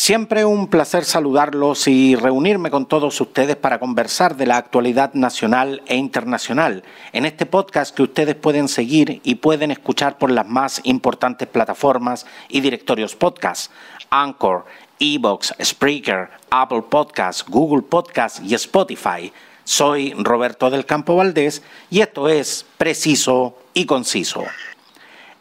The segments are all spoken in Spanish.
Siempre un placer saludarlos y reunirme con todos ustedes para conversar de la actualidad nacional e internacional en este podcast que ustedes pueden seguir y pueden escuchar por las más importantes plataformas y directorios podcast, Anchor, Evox, Spreaker, Apple Podcasts, Google Podcasts y Spotify. Soy Roberto del Campo Valdés y esto es Preciso y Conciso.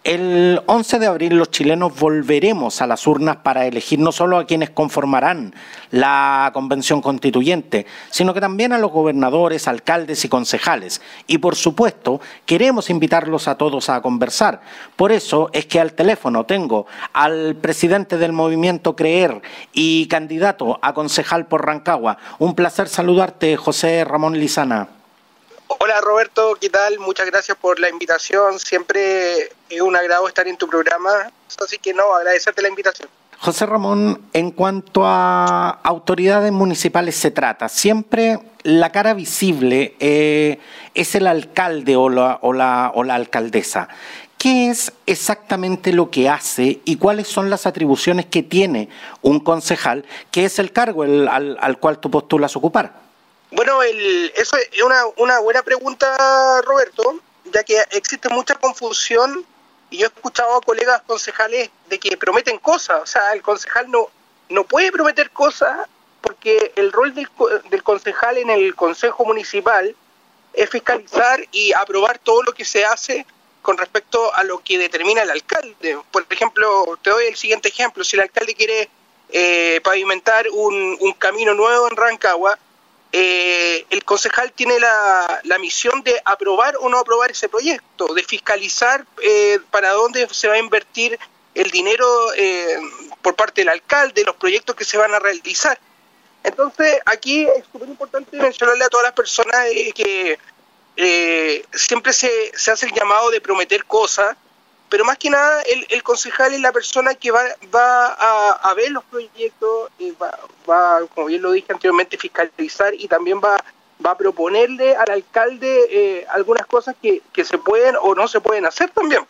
El 11 de abril los chilenos volveremos a las urnas para elegir no solo a quienes conformarán la convención constituyente, sino que también a los gobernadores, alcaldes y concejales. Y por supuesto, queremos invitarlos a todos a conversar. Por eso es que al teléfono tengo al presidente del movimiento Creer y candidato a concejal por Rancagua. Un placer saludarte, José Ramón Lizana. Hola Roberto, ¿qué tal? Muchas gracias por la invitación. Siempre es un agrado estar en tu programa, así que no, agradecerte la invitación. José Ramón, en cuanto a autoridades municipales se trata, siempre la cara visible eh, es el alcalde o la, o, la, alcaldesa. ¿Qué es exactamente lo que hace y cuáles son las atribuciones que tiene un concejal, que es el cargo al, al cual tú postulas ocupar? Bueno, el, eso es una, una buena pregunta, Roberto, ya que existe mucha confusión y yo he escuchado a colegas concejales de que prometen cosas, o sea, el concejal no, no puede prometer cosas porque el rol del, del concejal en el consejo municipal es fiscalizar y aprobar todo lo que se hace con respecto a lo que determina el alcalde. Por ejemplo, te doy el siguiente ejemplo, si el alcalde quiere eh, pavimentar un, un camino nuevo en Rancagua, eh, el concejal tiene la, misión de aprobar o no aprobar ese proyecto, de fiscalizar eh, para dónde se va a invertir el dinero eh, por parte del alcalde, los proyectos que se van a realizar. Entonces, aquí es súper importante mencionarle a todas las personas que siempre se, se hace el llamado de prometer cosas, pero más que nada el, concejal es la persona que va, va a, ver los proyectos, y va, va, como bien lo dije anteriormente, fiscalizar y también va, va a proponerle al alcalde eh, algunas cosas que, que, se pueden o no se pueden hacer también.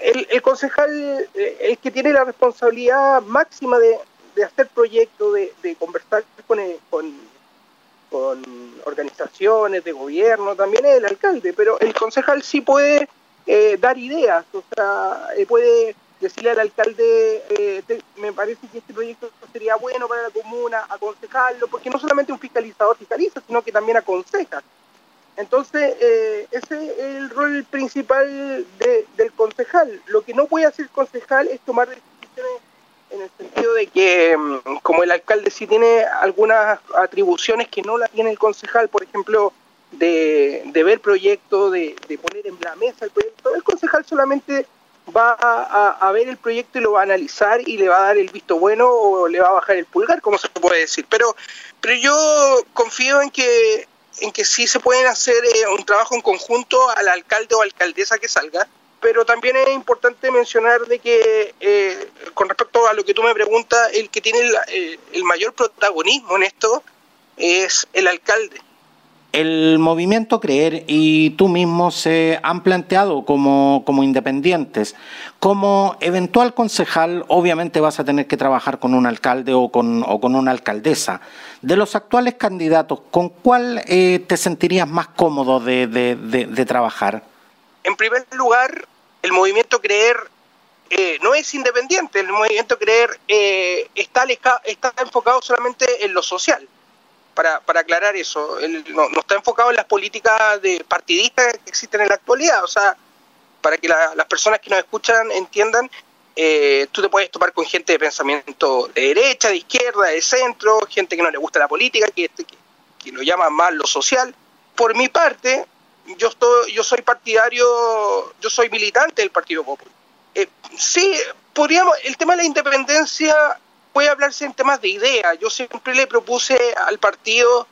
El, el concejal eh, es que tiene la responsabilidad máxima de, de hacer proyectos, de, de conversar con, con, con organizaciones de gobierno, también es el alcalde, pero el concejal sí puede eh, dar ideas, o sea, eh, puede decirle al alcalde, eh, me parece que este proyecto sería bueno para la comuna, aconsejarlo, porque no solamente un fiscalizador fiscaliza, sino que también aconseja. Entonces, ese es el rol principal del concejal. Lo que no puede hacer el concejal es tomar decisiones en el sentido de que, mm, como el alcalde sí tiene algunas atribuciones que no la tiene el concejal, por ejemplo, de, de ver proyectos, de, de, poner en la mesa el proyecto, el concejal solamente va a, ver el proyecto y lo va a analizar y le va a dar el visto bueno o le va a bajar el pulgar, como se puede decir. Pero, pero yo confío en que, en que sí se pueden hacer eh, un trabajo en conjunto al alcalde o alcaldesa que salga, pero también es importante mencionar de que eh, con respecto a lo que tú me preguntas, el que tiene el, eh, el mayor protagonismo en esto es el alcalde el movimiento Creer y tú mismo se han planteado como, como, independientes. Como eventual concejal, obviamente vas a tener que trabajar con un alcalde o con, o con una alcaldesa. De los actuales candidatos, ¿con cuál eh, te sentirías más cómodo de, de, de, trabajar? En primer lugar, el movimiento Creer eh, no es independiente, el movimiento Creer eh, está, está enfocado solamente en lo social para, para aclarar eso, no, está enfocado en las políticas de partidistas que existen en la actualidad, o sea, para que las personas que nos escuchan entiendan, eh, tú te puedes topar con gente de pensamiento de derecha, de izquierda, de centro, gente que no le gusta la política, que, que, lo llama más lo social. Por mi parte, yo estoy, yo soy partidario, yo soy militante del Partido Popular. Eh, sí, podríamos, el tema de la independencia puede hablarse en temas de idea. Yo siempre le propuse al partido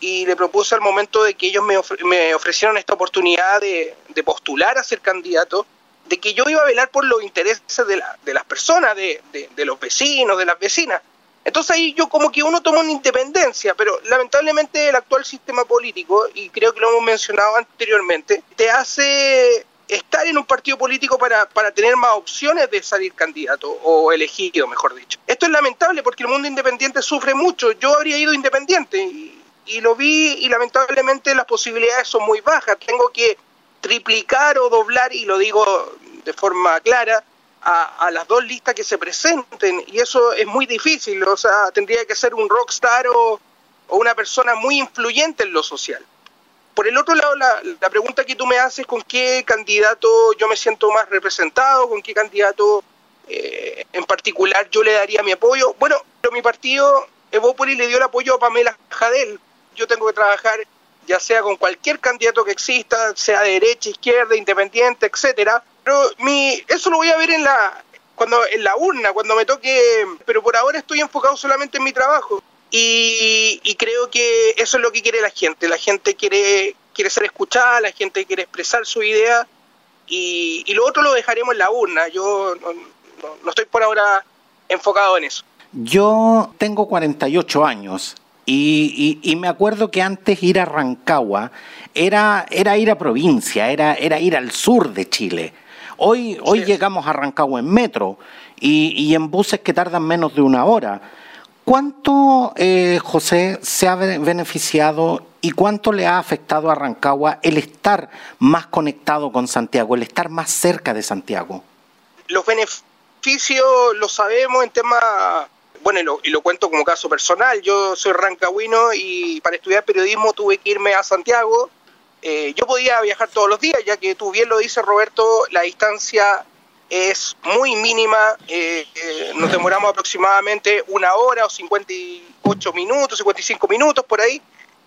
y le propuse al momento de que ellos me, me ofrecieron esta oportunidad de, postular a ser candidato, de que yo iba a velar por los intereses de, de las personas, de, de, los vecinos, de las vecinas. Entonces ahí yo como que uno toma una independencia, pero lamentablemente el actual sistema político, y creo que lo hemos mencionado anteriormente, te hace estar en un partido político para, para tener más opciones de salir candidato o elegido, mejor dicho. Esto es lamentable porque el mundo independiente sufre mucho. Yo habría ido independiente y, lo vi y lamentablemente las posibilidades son muy bajas. Tengo que triplicar o doblar, y lo digo de forma clara, a, las dos listas que se presenten y eso es muy difícil, o sea, tendría que ser un rockstar o, o una persona muy influyente en lo social. Por el otro lado, la, pregunta que tú me haces, ¿con qué candidato yo me siento más representado? ¿Con qué candidato eh, en particular yo le daría mi apoyo? Bueno, pero mi partido, Evópolis, le dio el apoyo a Pamela Jadel. Yo tengo que trabajar ya sea con cualquier candidato que exista, sea de derecha, izquierda, independiente, etcétera. Pero mi, eso lo voy a ver en la, cuando, en la urna, cuando me toque, pero por ahora estoy enfocado solamente en mi trabajo. Y, creo que eso es lo que quiere la gente. La gente quiere, quiere ser escuchada, la gente quiere expresar su idea y, lo otro lo dejaremos en la urna. Yo no, estoy por ahora enfocado en eso. Yo tengo 48 años y, y, me acuerdo que antes ir a Rancagua era, era ir a provincia, era, era ir al sur de Chile. Hoy, hoy llegamos a Rancagua en metro y, y en buses que tardan menos de una hora. ¿Cuánto, eh, José, se ha beneficiado y cuánto le ha afectado a Rancagua el estar más conectado con Santiago, el estar más cerca de Santiago? Los beneficios los sabemos en tema, bueno, y lo, y lo cuento como caso personal. Yo soy rancagüino y para estudiar periodismo tuve que irme a Santiago. Eh, yo podía viajar todos los días, ya que tú bien lo dices, Roberto, la distancia es muy mínima, eh, eh, nos demoramos aproximadamente una hora o 58 minutos, 55 minutos por ahí.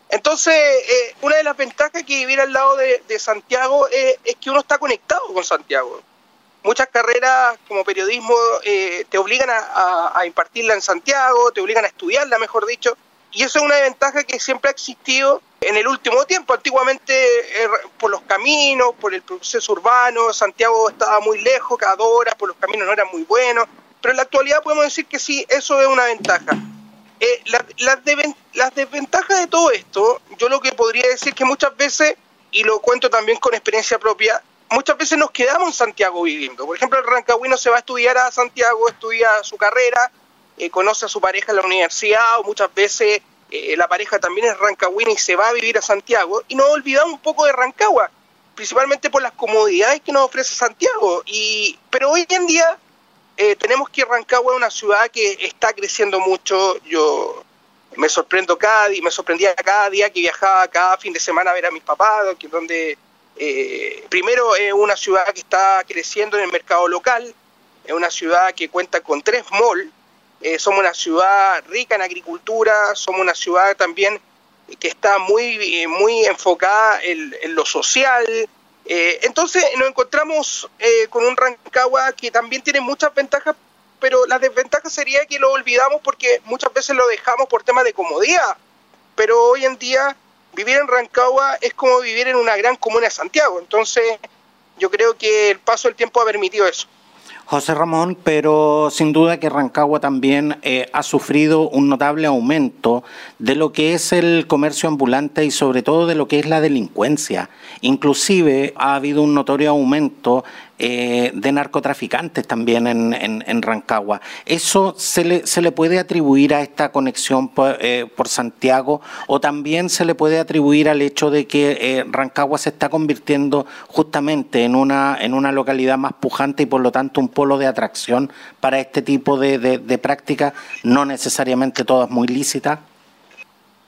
Entonces, eh, una de las ventajas que vivir al lado de, Santiago es que uno está conectado con Santiago. Muchas carreras como periodismo te obligan a, a impartirla en Santiago, te obligan a estudiarla, mejor dicho, y eso es una ventaja que siempre ha existido en el último tiempo. Antiguamente, eh, por los caminos, por el proceso urbano, Santiago estaba muy lejos, cada dos por los caminos no eran muy buenos. Pero en la actualidad podemos decir que sí, eso es una ventaja. Eh, las desventajas de todo esto, yo lo que podría decir que muchas veces, y lo cuento también con experiencia propia, muchas veces nos quedamos en Santiago viviendo. Por ejemplo, el rancagüino se va a estudiar a Santiago, estudia su carrera, eh, conoce a su pareja en la universidad o muchas veces eh, la pareja también es rancagüina y se va a vivir a Santiago y nos olvidamos un poco de Rancagua, principalmente por las comodidades que nos ofrece Santiago. Y, pero hoy en día eh, tenemos que Rancagua es una ciudad que está creciendo mucho. Yo me sorprendo cada día, me sorprendía cada día que viajaba cada fin de semana a ver a mis papás, donde primero es una ciudad que está creciendo en el mercado local, es una ciudad que cuenta con tres malls, eh, somos una ciudad rica en agricultura, somos una ciudad también que está muy, muy enfocada en, lo social. Eh, entonces nos encontramos eh, con un Rancagua que también tiene muchas ventajas, pero la desventaja sería que lo olvidamos porque muchas veces lo dejamos por temas de comodidad. Pero hoy en día vivir en Rancagua es como vivir en una gran comuna de Santiago. Entonces yo creo que el paso del tiempo ha permitido eso. José Ramón, pero sin duda que Rancagua también eh, ha sufrido un notable aumento de lo que es el comercio ambulante y sobre todo de lo que es la delincuencia. Inclusive ha habido un notorio aumento eh, de narcotraficantes también en, Rancagua. ¿Eso se le, se le puede atribuir a esta conexión eh, por, Santiago o también se le puede atribuir al hecho de que eh, Rancagua se está convirtiendo justamente en una, en una localidad más pujante y por lo tanto un polo de atracción para este tipo de, de prácticas, no necesariamente todas muy lícitas?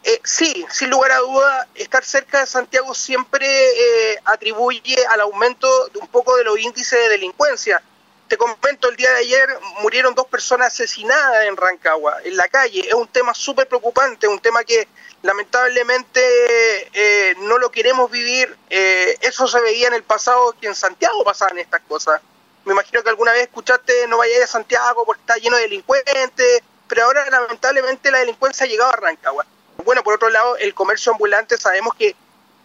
Eh, sí, sin lugar a duda, estar cerca de Santiago siempre eh, atribuye al aumento de un poco de los índices de delincuencia. Te comento, el día de ayer murieron dos personas asesinadas en Rancagua, en la calle. Es un tema súper preocupante, un tema que lamentablemente eh, no lo queremos vivir. eso se veía en el pasado, que en Santiago pasaban estas cosas. Me imagino que alguna vez escuchaste no vayas a Santiago porque está lleno de delincuentes, pero ahora lamentablemente la delincuencia ha llegado a Rancagua. Bueno, por otro lado, el comercio ambulante sabemos que,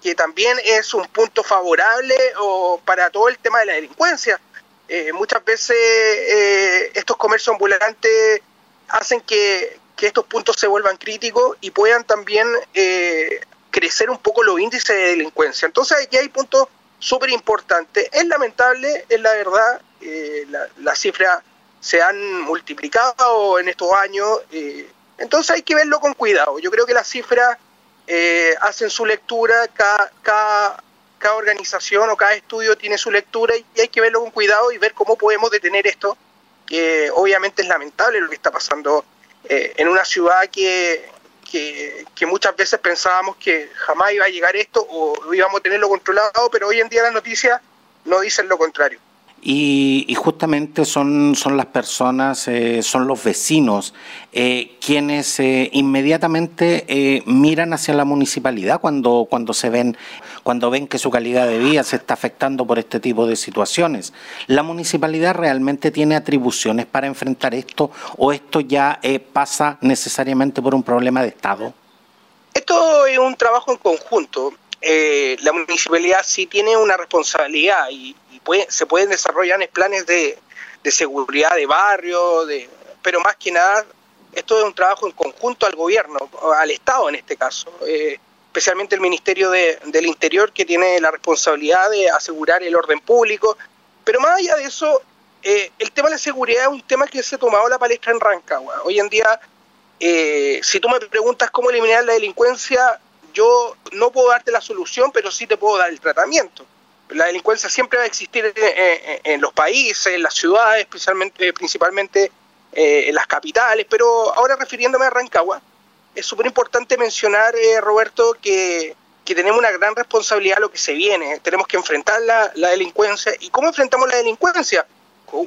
que también es un punto favorable o para todo el tema de la delincuencia. Eh, muchas veces eh, estos comercios ambulantes hacen que, estos puntos se vuelvan críticos y puedan también eh, crecer un poco los índices de delincuencia. Entonces aquí hay puntos súper importante. Es lamentable, es la verdad, eh, las cifras se han multiplicado en estos años, entonces hay que verlo con cuidado. Yo creo que las cifras eh, hacen su lectura, cada, organización o cada estudio tiene su lectura y hay que verlo con cuidado y ver cómo podemos detener esto, que obviamente es lamentable lo que está pasando en una ciudad que, que, muchas veces pensábamos que jamás iba a llegar esto o íbamos a tenerlo controlado, pero hoy en día las noticias no dicen lo contrario. Y, justamente son, son las personas, eh, son los vecinos eh, quienes eh, inmediatamente miran hacia la municipalidad cuando, cuando se ven, cuando ven que su calidad de vida se está afectando por este tipo de situaciones. ¿La municipalidad realmente tiene atribuciones para enfrentar esto o esto ya pasa necesariamente por un problema de Estado? Esto es un trabajo en conjunto. la municipalidad sí tiene una responsabilidad y, se pueden desarrollar planes de, seguridad de barrio, de, pero más que nada esto es un trabajo en conjunto al gobierno, al Estado en este caso, eh, especialmente el Ministerio del Interior que tiene la responsabilidad de asegurar el orden público, pero más allá de eso, eh, el tema de la seguridad es un tema que se ha tomado la palestra en Rancagua. Hoy en día, eh, si tú me preguntas cómo eliminar la delincuencia, yo no puedo darte la solución, pero sí te puedo dar el tratamiento la delincuencia siempre va a existir en, los países, en las ciudades, especialmente, principalmente eh, en las capitales, pero ahora refiriéndome a Rancagua, es súper importante mencionar, eh, Roberto, que, tenemos una gran responsabilidad a lo que se viene. Tenemos que enfrentar la, delincuencia. ¿Y cómo enfrentamos la delincuencia?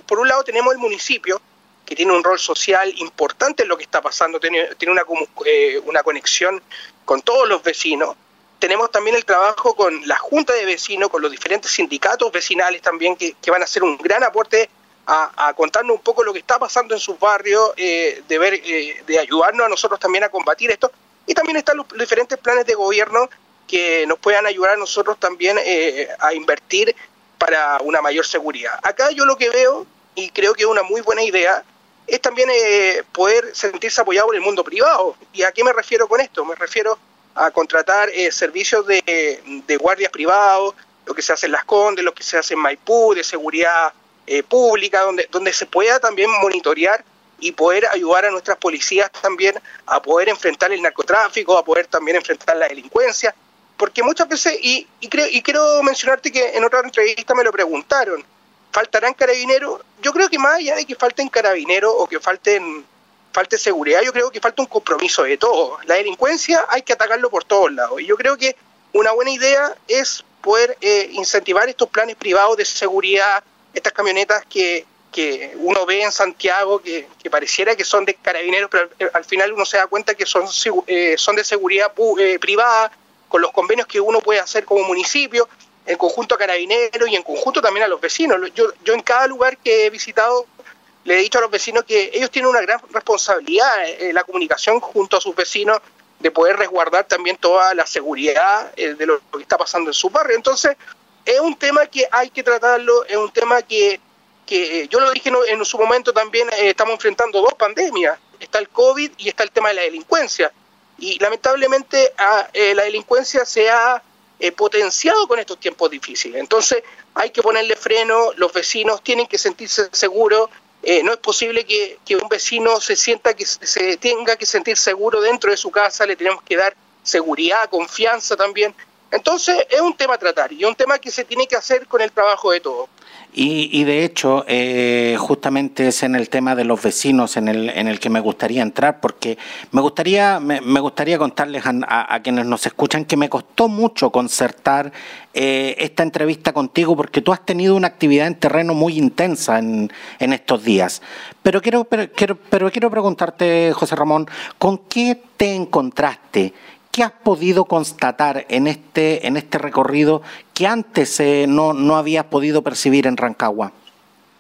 Por un lado tenemos el municipio, que tiene un rol social importante en lo que está pasando, tiene, tiene una, eh, una conexión con todos los vecinos tenemos también el trabajo con la Junta de Vecinos, con los diferentes sindicatos vecinales también, que, van a hacer un gran aporte a, contarnos un poco lo que está pasando en sus barrios, eh, de, ver, eh, de ayudarnos a nosotros también a combatir esto. Y también están los, diferentes planes de gobierno que nos puedan ayudar a nosotros también eh, a invertir para una mayor seguridad. Acá yo lo que veo, y creo que es una muy buena idea, es también poder sentirse apoyado por el mundo privado. ¿Y a qué me refiero con esto? Me refiero a contratar eh, servicios de, de, guardias privados, lo que se hace en Las Condes, lo que se hace en Maipú, de seguridad eh, pública, donde, donde se pueda también monitorear y poder ayudar a nuestras policías también a poder enfrentar el narcotráfico, a poder también enfrentar la delincuencia, porque muchas veces, y, y, creo, y quiero mencionarte que en otra entrevista me lo preguntaron, ¿faltarán carabineros? Yo creo que más allá de que falten carabineros o que falten falta seguridad, yo creo que falta un compromiso de todos. La delincuencia hay que atacarlo por todos lados. Y yo creo que una buena idea es poder eh, incentivar estos planes privados de seguridad, estas camionetas que, que uno ve en Santiago, que, pareciera que son de carabineros, pero al, final uno se da cuenta que son, eh, son de seguridad eh, privada, con los convenios que uno puede hacer como municipio, en conjunto a carabineros y en conjunto también a los vecinos. Yo, yo en cada lugar que he visitado le he dicho a los vecinos que ellos tienen una gran responsabilidad en la comunicación junto a sus vecinos de poder resguardar también toda la seguridad eh, de lo que está pasando en su barrio. Entonces, es un tema que hay que tratarlo, es un tema que, que yo lo dije en su momento también, eh, estamos enfrentando dos pandemias, está el COVID y está el tema de la delincuencia. Y lamentablemente ah, eh, la delincuencia se ha potenciado con estos tiempos difíciles. Entonces, hay que ponerle freno, los vecinos tienen que sentirse seguros, eh, no es posible que, un vecino se sienta que se tenga que sentir seguro dentro de su casa, le tenemos que dar seguridad, confianza también. Entonces es un tema a tratar y un tema que se tiene que hacer con el trabajo de todos. Y, de hecho, eh, justamente es en el tema de los vecinos en el, en el que me gustaría entrar, porque me gustaría, me, gustaría contarles a, quienes nos escuchan que me costó mucho concertar eh, esta entrevista contigo, porque tú has tenido una actividad en terreno muy intensa en, en estos días. Pero quiero, pero, quiero, pero quiero preguntarte, José Ramón, ¿con qué te encontraste? ¿Qué has podido constatar en este, en este recorrido que antes eh, no, no habías podido percibir en Rancagua?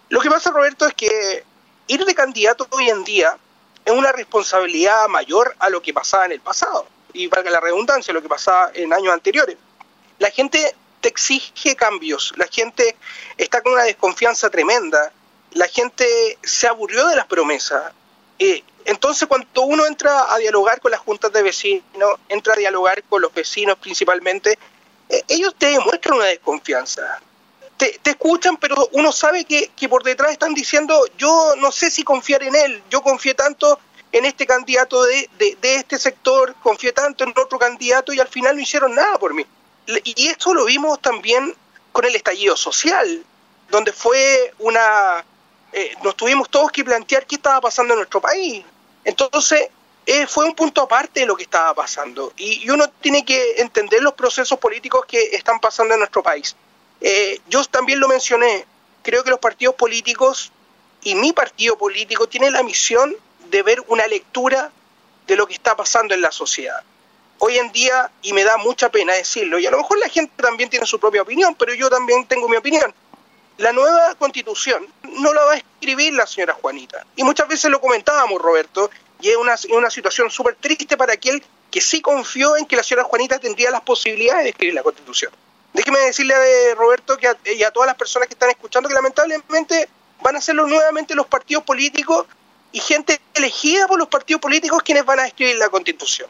Lo que pasa, Roberto, es que ir de candidato hoy en día es una responsabilidad mayor a lo que pasaba en el pasado. Y valga la redundancia, lo que pasaba en años anteriores. La gente te exige cambios, la gente está con una desconfianza tremenda, la gente se aburrió de las promesas. Eh, entonces, cuando uno entra a dialogar con las juntas de vecinos, entra a dialogar con los vecinos principalmente, eh, ellos te demuestran una desconfianza. Te, escuchan, pero uno sabe que, por detrás están diciendo, yo no sé si confiar en él, yo confié tanto en este candidato de, de, este sector, confié tanto en otro candidato y al final no hicieron nada por mí. Y esto lo vimos también con el estallido social, donde fue una... Eh, nos tuvimos todos que plantear qué estaba pasando en nuestro país. Entonces, eh, fue un punto aparte de lo que estaba pasando. Y, uno tiene que entender los procesos políticos que están pasando en nuestro país. Eh, yo también lo mencioné, creo que los partidos políticos y mi partido político tienen la misión de ver una lectura de lo que está pasando en la sociedad. Hoy en día, y me da mucha pena decirlo, y a lo mejor la gente también tiene su propia opinión, pero yo también tengo mi opinión. La nueva constitución no la va a escribir la señora Juanita. Y muchas veces lo comentábamos, Roberto, y es una, una situación súper triste para aquel que sí confió en que la señora Juanita tendría las posibilidades de escribir la Constitución. Déjeme decirle a Roberto que y a todas las personas que están escuchando que lamentablemente van a ser nuevamente los partidos políticos y gente elegida por los partidos políticos quienes van a escribir la Constitución.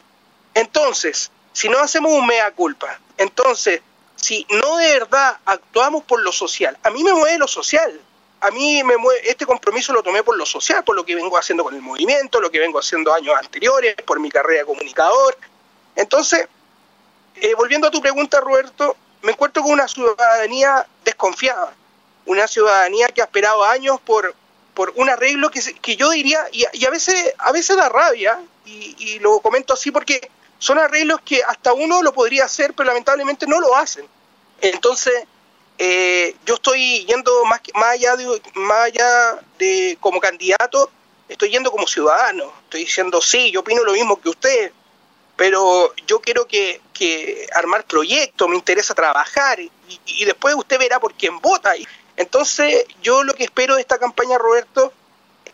Entonces, si no hacemos un mea culpa, entonces, si no de verdad actuamos por lo social, a mí me mueve lo social, a mí me mueve, este compromiso lo tomé por lo social, por lo que vengo haciendo con el movimiento, lo que vengo haciendo años anteriores, por mi carrera de comunicador. Entonces, eh, volviendo a tu pregunta, Roberto, me encuentro con una ciudadanía desconfiada, una ciudadanía que ha esperado años por, por un arreglo que, que yo diría, y, a, veces, a veces da rabia, y, y lo comento así porque son arreglos que hasta uno lo podría hacer, pero lamentablemente no lo hacen. Entonces, eh, yo estoy yendo más, más, allá de, más allá de como candidato, estoy yendo como ciudadano, estoy diciendo, sí, yo opino lo mismo que usted, pero yo quiero que, armar proyectos, me interesa trabajar y, después usted verá por quién vota. Entonces, yo lo que espero de esta campaña, Roberto,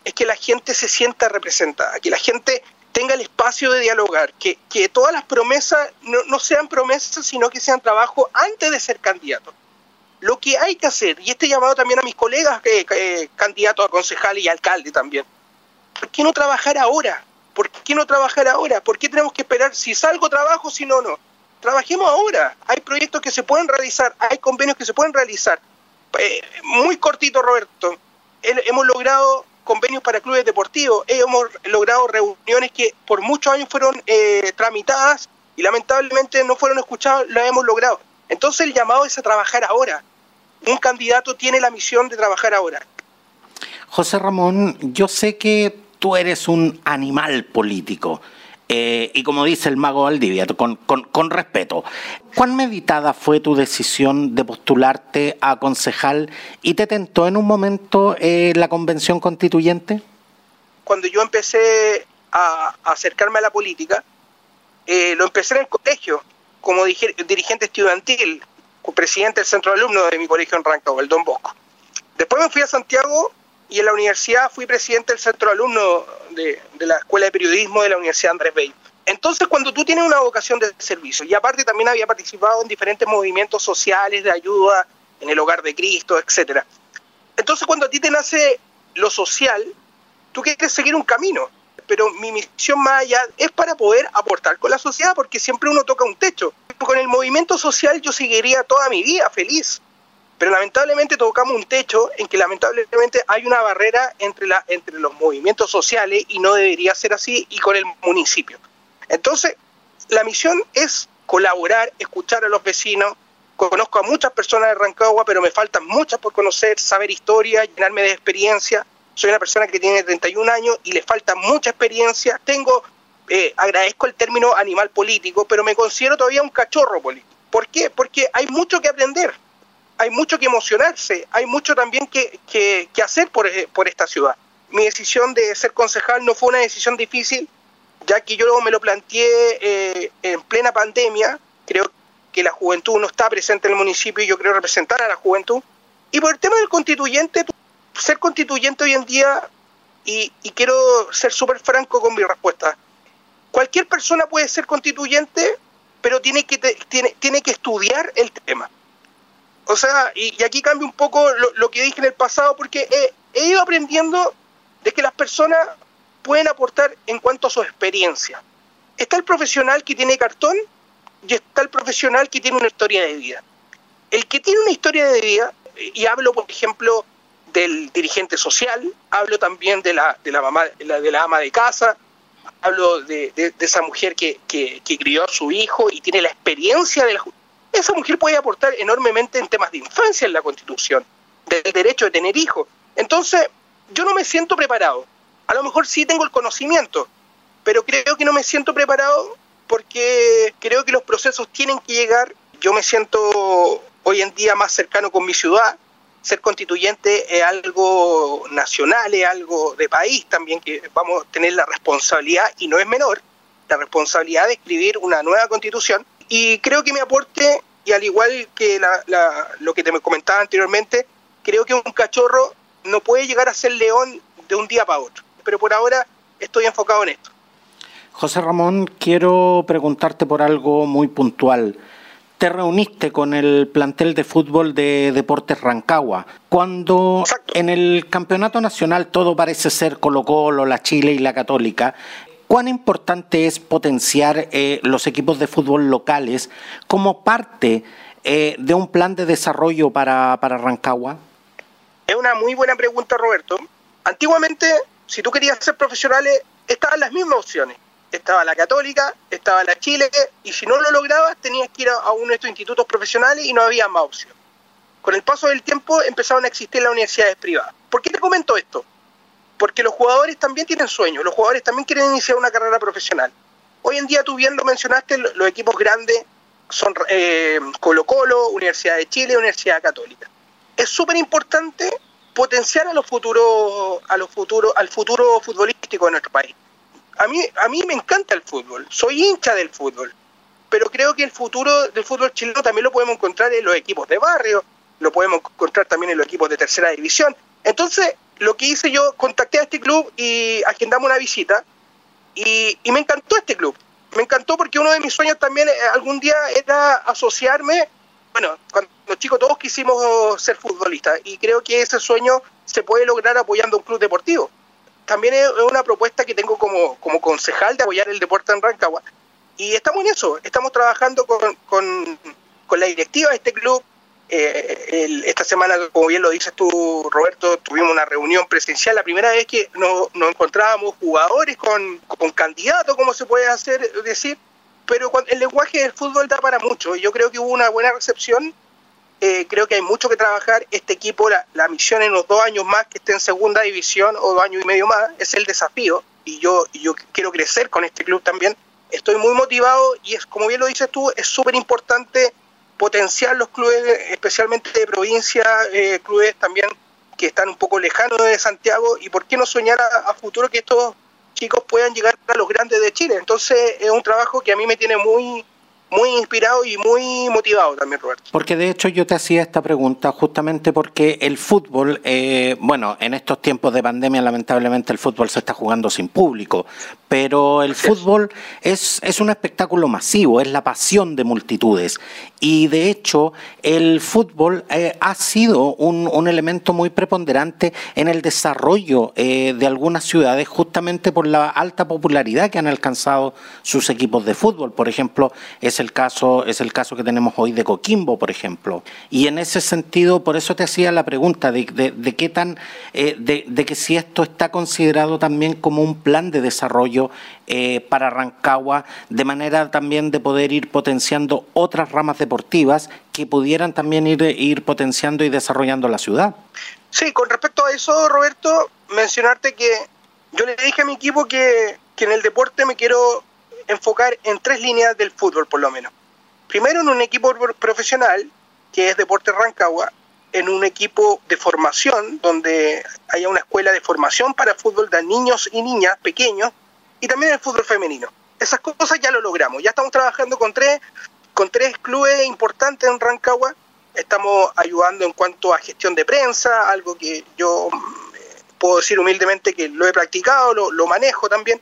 es que la gente se sienta representada, que la gente tenga el espacio de dialogar, que, todas las promesas no, no sean promesas, sino que sean trabajo antes de ser candidato lo que hay que hacer, y este llamado también a mis colegas que, candidatos a concejal y alcalde también, ¿por qué no trabajar ahora? ¿Por qué no trabajar ahora? ¿Por qué tenemos que esperar si salgo trabajo, si no, no? Trabajemos ahora. Hay proyectos que se pueden realizar, hay convenios que se pueden realizar. Eh, muy cortito, Roberto. hemos logrado convenios para clubes deportivos, hemos logrado reuniones que por muchos años fueron eh, tramitadas y lamentablemente no fueron escuchadas, las hemos logrado. Entonces el llamado es a trabajar ahora. Un candidato tiene la misión de trabajar ahora. José Ramón, yo sé que tú eres un animal político. Eh, y como dice el mago Valdivia, con, con, respeto, ¿cuán meditada fue tu decisión de postularte a concejal y te tentó en un momento eh, la convención constituyente? Cuando yo empecé a, acercarme a la política, eh, lo empecé en el colegio como dirigente estudiantil, presidente del centro de alumnos de mi colegio en Rancagua, el Don Bosco. Después me fui a Santiago y en la universidad fui presidente del centro de alumnos de, la Escuela de Periodismo de la Universidad Andrés Bello. Entonces, cuando tú tienes una vocación de servicio, y aparte también había participado en diferentes movimientos sociales de ayuda en el hogar de Cristo, etcétera. Entonces, cuando a ti te nace lo social, tú quieres seguir un camino pero mi misión más allá es para poder aportar con la sociedad, porque siempre uno toca un techo. Con el movimiento social yo seguiría toda mi vida feliz, pero lamentablemente tocamos un techo en que lamentablemente hay una barrera entre, la, entre los movimientos sociales y no debería ser así y con el municipio. Entonces, la misión es colaborar, escuchar a los vecinos. Conozco a muchas personas de Rancagua, pero me faltan muchas por conocer, saber historia, llenarme de experiencia soy una persona que tiene 31 años y le falta mucha experiencia. Tengo, eh, agradezco el término animal político, pero me considero todavía un cachorro político. ¿Por qué? Porque hay mucho que aprender, hay mucho que emocionarse, hay mucho también que, que, hacer por, eh, por esta ciudad. Mi decisión de ser concejal no fue una decisión difícil, ya que yo me lo planteé eh, en plena pandemia. Creo que la juventud no está presente en el municipio y yo creo representar a la juventud. Y por el tema del constituyente, ser constituyente hoy en día, y, quiero ser súper franco con mi respuesta, cualquier persona puede ser constituyente, pero tiene que, tiene, tiene que estudiar el tema. O sea, y, aquí cambio un poco lo, que dije en el pasado, porque he, ido aprendiendo de que las personas pueden aportar en cuanto a su experiencia. Está el profesional que tiene cartón y está el profesional que tiene una historia de vida. El que tiene una historia de vida, y hablo por ejemplo del dirigente social, hablo también de la, de la mamá, de la, ama de casa, hablo de, esa mujer que, que, crió a su hijo y tiene la experiencia de la esa mujer puede aportar enormemente en temas de infancia en la constitución, del derecho de tener hijos. Entonces, yo no me siento preparado. A lo mejor sí tengo el conocimiento, pero creo que no me siento preparado porque creo que los procesos tienen que llegar. Yo me siento hoy en día más cercano con mi ciudad. Ser constituyente es algo nacional, es algo de país también, que vamos a tener la responsabilidad, y no es menor, la responsabilidad de escribir una nueva constitución. Y creo que mi aporte, y al igual que lo que te comentaba anteriormente, creo que un cachorro no puede llegar a ser león de un día para otro. Pero por ahora estoy enfocado en esto. José Ramón, quiero preguntarte por algo muy puntual. Te reuniste con el plantel de fútbol de Deportes Rancagua. Cuando en el campeonato nacional todo parece ser Colo Colo, la Chile y la Católica, ¿cuán importante es potenciar eh, los equipos de fútbol locales como parte eh, de un plan de desarrollo para, para Rancagua? Es una muy buena pregunta, Roberto. Antiguamente, si tú querías ser profesional, estaban las mismas opciones estaba la Católica, estaba la Chile, y si no lo lograbas tenías que ir a, uno de estos institutos profesionales y no había más opción. Con el paso del tiempo empezaron a existir las universidades privadas. ¿Por qué te comento esto? Porque los jugadores también tienen sueños, los jugadores también quieren iniciar una carrera profesional. Hoy en día, tú bien lo mencionaste, los equipos grandes son eh, Colo Colo, Universidad de Chile, Universidad Católica. Es súper importante potenciar a los futuros, a los futuros, al futuro futbolístico de nuestro país a mí, a mí me encanta el fútbol, soy hincha del fútbol, pero creo que el futuro del fútbol chileno también lo podemos encontrar en los equipos de barrio, lo podemos encontrar también en los equipos de tercera división. Entonces, lo que hice yo, contacté a este club y agendamos una visita y, me encantó este club. Me encantó porque uno de mis sueños también eh, algún día era asociarme, bueno, cuando chicos todos quisimos ser futbolistas y creo que ese sueño se puede lograr apoyando un club deportivo también es una propuesta que tengo como, como concejal de apoyar el deporte en Rancagua. Y estamos en eso, estamos trabajando con, con, la directiva de este club. Eh, esta semana, como bien lo dices tú, Roberto, tuvimos una reunión presencial, la primera vez que nos, encontrábamos jugadores con, con candidatos, como se puede hacer decir, pero el lenguaje del fútbol da para mucho. Yo creo que hubo una buena recepción eh, creo que hay mucho que trabajar. Este equipo, la, misión en los dos años más que esté en segunda división o dos años y medio más, es el desafío. Y yo, yo quiero crecer con este club también. Estoy muy motivado y es, como bien lo dices tú, es súper importante potenciar los clubes, especialmente de provincia, eh, clubes también que están un poco lejanos de Santiago. Y por qué no soñar a, a futuro que estos chicos puedan llegar a los grandes de Chile. Entonces es un trabajo que a mí me tiene muy muy inspirado y muy motivado también, Roberto. Porque de hecho yo te hacía esta pregunta justamente porque el fútbol, eh, bueno, en estos tiempos de pandemia lamentablemente el fútbol se está jugando sin público, pero el fútbol es, es un espectáculo masivo, es la pasión de multitudes y de hecho el fútbol eh, ha sido un, un, elemento muy preponderante en el desarrollo eh, de algunas ciudades justamente por la alta popularidad que han alcanzado sus equipos de fútbol. Por ejemplo, es el caso, es el caso que tenemos hoy de Coquimbo, por ejemplo. Y en ese sentido, por eso te hacía la pregunta de, de, qué tan, eh, de, que si esto está considerado también como un plan de desarrollo eh, para Rancagua, de manera también de poder ir potenciando otras ramas deportivas que pudieran también ir, ir potenciando y desarrollando la ciudad. Sí, con respecto a eso, Roberto, mencionarte que yo le dije a mi equipo que, que en el deporte me quiero enfocar en tres líneas del fútbol, por lo menos. Primero, en un equipo profesional, que es Deporte Rancagua, en un equipo de formación, donde haya una escuela de formación para fútbol de niños y niñas pequeños, y también el fútbol femenino. Esas cosas ya lo logramos. Ya estamos trabajando con tres, con tres clubes importantes en Rancagua. Estamos ayudando en cuanto a gestión de prensa, algo que yo eh, puedo decir humildemente que lo he practicado, lo, manejo también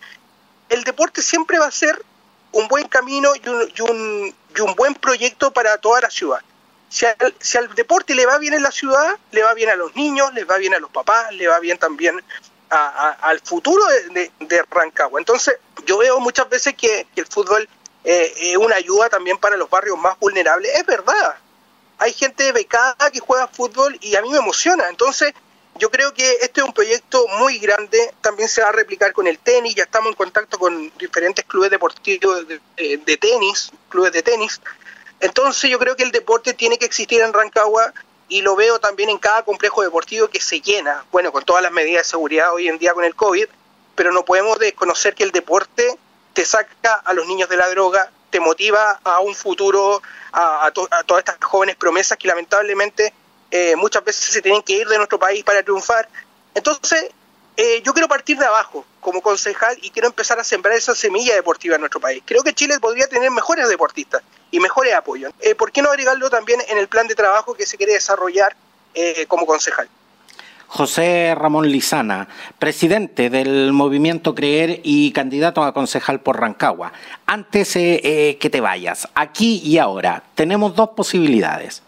el deporte siempre va a ser un buen camino y un, y un, buen proyecto para toda la ciudad. Si al, deporte le va bien en la ciudad, le va bien a los niños, le va bien a los papás, le va bien también al futuro de, Rancagua. Entonces, yo veo muchas veces que, el fútbol una ayuda también para los barrios más vulnerables. Es verdad, hay gente becada que juega fútbol y a mí me emociona. Entonces, yo creo que este es un proyecto muy grande, también se va a replicar con el tenis, ya estamos en contacto con diferentes clubes deportivos de, tenis, clubes de tenis. Entonces yo creo que el deporte tiene que existir en Rancagua y lo veo también en cada complejo deportivo que se llena, bueno, con todas las medidas de seguridad hoy en día con el COVID, pero no podemos desconocer que el deporte te saca a los niños de la droga, te motiva a un futuro, a, todas estas jóvenes promesas que lamentablemente eh, muchas veces se tienen que ir de nuestro país para triunfar. Entonces, eh, yo quiero partir de abajo como concejal y quiero empezar a sembrar esa semilla deportiva en nuestro país. Creo que Chile podría tener mejores deportistas y mejores apoyos. Eh, ¿Por qué no agregarlo también en el plan de trabajo que se quiere desarrollar como concejal? José Ramón Lizana, presidente del movimiento Creer y candidato a concejal por Rancagua. Antes que te vayas, aquí y ahora tenemos dos posibilidades.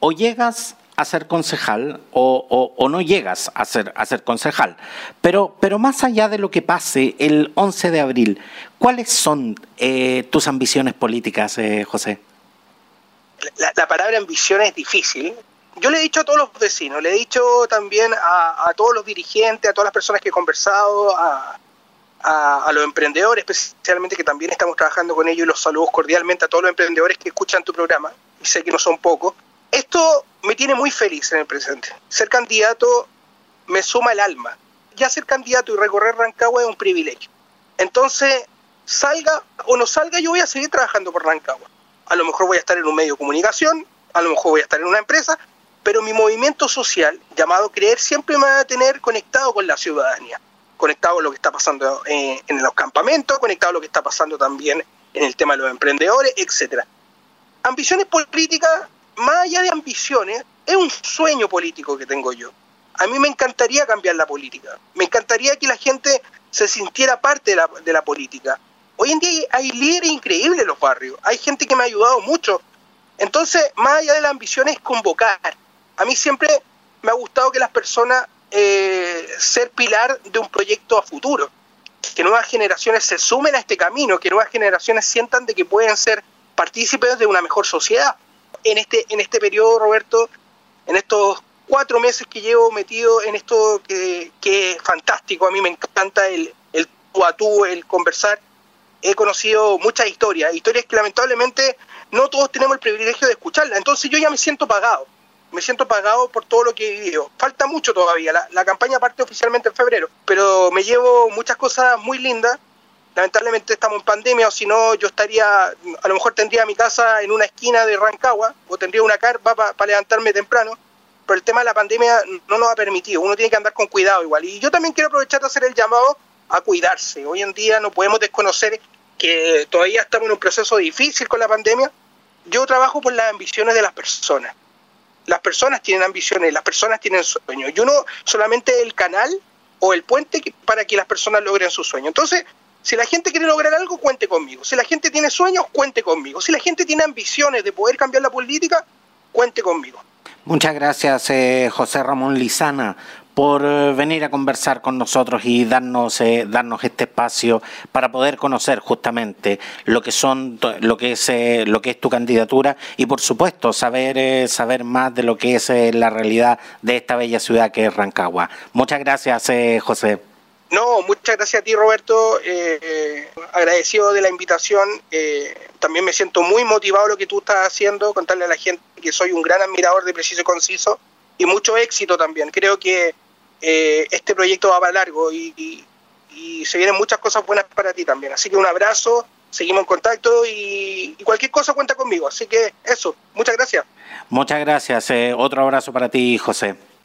O llegas a ser concejal o, no llegas a ser, a ser concejal. Pero, pero más allá de lo que pase el 11 de abril, ¿cuáles son eh, tus ambiciones políticas, eh, José? La, palabra ambición es difícil. Yo le he dicho a todos los vecinos, le he dicho también a, todos los dirigentes, a todas las personas que he conversado, a, a, los emprendedores, especialmente que también estamos trabajando con ellos y los saludos cordialmente a todos los emprendedores que escuchan tu programa, y sé que no son pocos. Esto me tiene muy feliz en el presente. Ser candidato me suma el alma. Ya ser candidato y recorrer Rancagua es un privilegio. Entonces, salga o no salga, yo voy a seguir trabajando por Rancagua. A lo mejor voy a estar en un medio de comunicación, a lo mejor voy a estar en una empresa, pero mi movimiento social, llamado Creer, siempre me va a tener conectado con la ciudadanía, conectado con lo que está pasando eh, en los campamentos, conectado con lo que está pasando también en el tema de los emprendedores, etcétera. Ambiciones políticas más allá de ambiciones, es un sueño político que tengo yo. A mí me encantaría cambiar la política. Me encantaría que la gente se sintiera parte de la, política. Hoy en día hay, líderes increíbles en los barrios. Hay gente que me ha ayudado mucho. Entonces, más allá de la ambición es convocar. A mí siempre me ha gustado que las personas eh, ser pilar de un proyecto a futuro. Que nuevas generaciones se sumen a este camino, que nuevas generaciones sientan de que pueden ser partícipes de una mejor sociedad en este, en este periodo, Roberto, en estos cuatro meses que llevo metido en esto que, es fantástico, a mí me encanta el, el tú a tú, el conversar, he conocido muchas historias, historias que lamentablemente no todos tenemos el privilegio de escucharlas, entonces yo ya me siento pagado, me siento pagado por todo lo que he vivido. Falta mucho todavía, la, campaña parte oficialmente en febrero, pero me llevo muchas cosas muy lindas lamentablemente estamos en pandemia, o si no, yo estaría, a lo mejor tendría mi casa en una esquina de Rancagua, o tendría una carpa para levantarme temprano, pero el tema de la pandemia no nos ha permitido, uno tiene que andar con cuidado igual. Y yo también quiero aprovechar de hacer el llamado a cuidarse. Hoy en día no podemos desconocer que todavía estamos en un proceso difícil con la pandemia. Yo trabajo por las ambiciones de las personas. Las personas tienen ambiciones, las personas tienen sueños. Yo no solamente el canal o el puente para que las personas logren su sueño. Entonces, si la gente quiere lograr algo, cuente conmigo. Si la gente tiene sueños, cuente conmigo. Si la gente tiene ambiciones de poder cambiar la política, cuente conmigo. Muchas gracias, eh, José Ramón Lizana, por eh, venir a conversar con nosotros y darnos, eh, darnos este espacio para poder conocer justamente lo que son, lo que es, lo que es tu candidatura y, por supuesto, saber, saber más de lo que es la realidad de esta bella ciudad que es Rancagua. Muchas gracias, José. No, muchas gracias a ti Roberto, eh, agradecido de la invitación, eh, también me siento muy motivado lo que tú estás haciendo, contarle a la gente que soy un gran admirador de Preciso y Conciso y mucho éxito también, creo que eh, este proyecto va para largo y, se vienen muchas cosas buenas para ti también, así que un abrazo, seguimos en contacto y, y cualquier cosa cuenta conmigo, así que eso, muchas gracias. Muchas gracias, otro abrazo para ti José.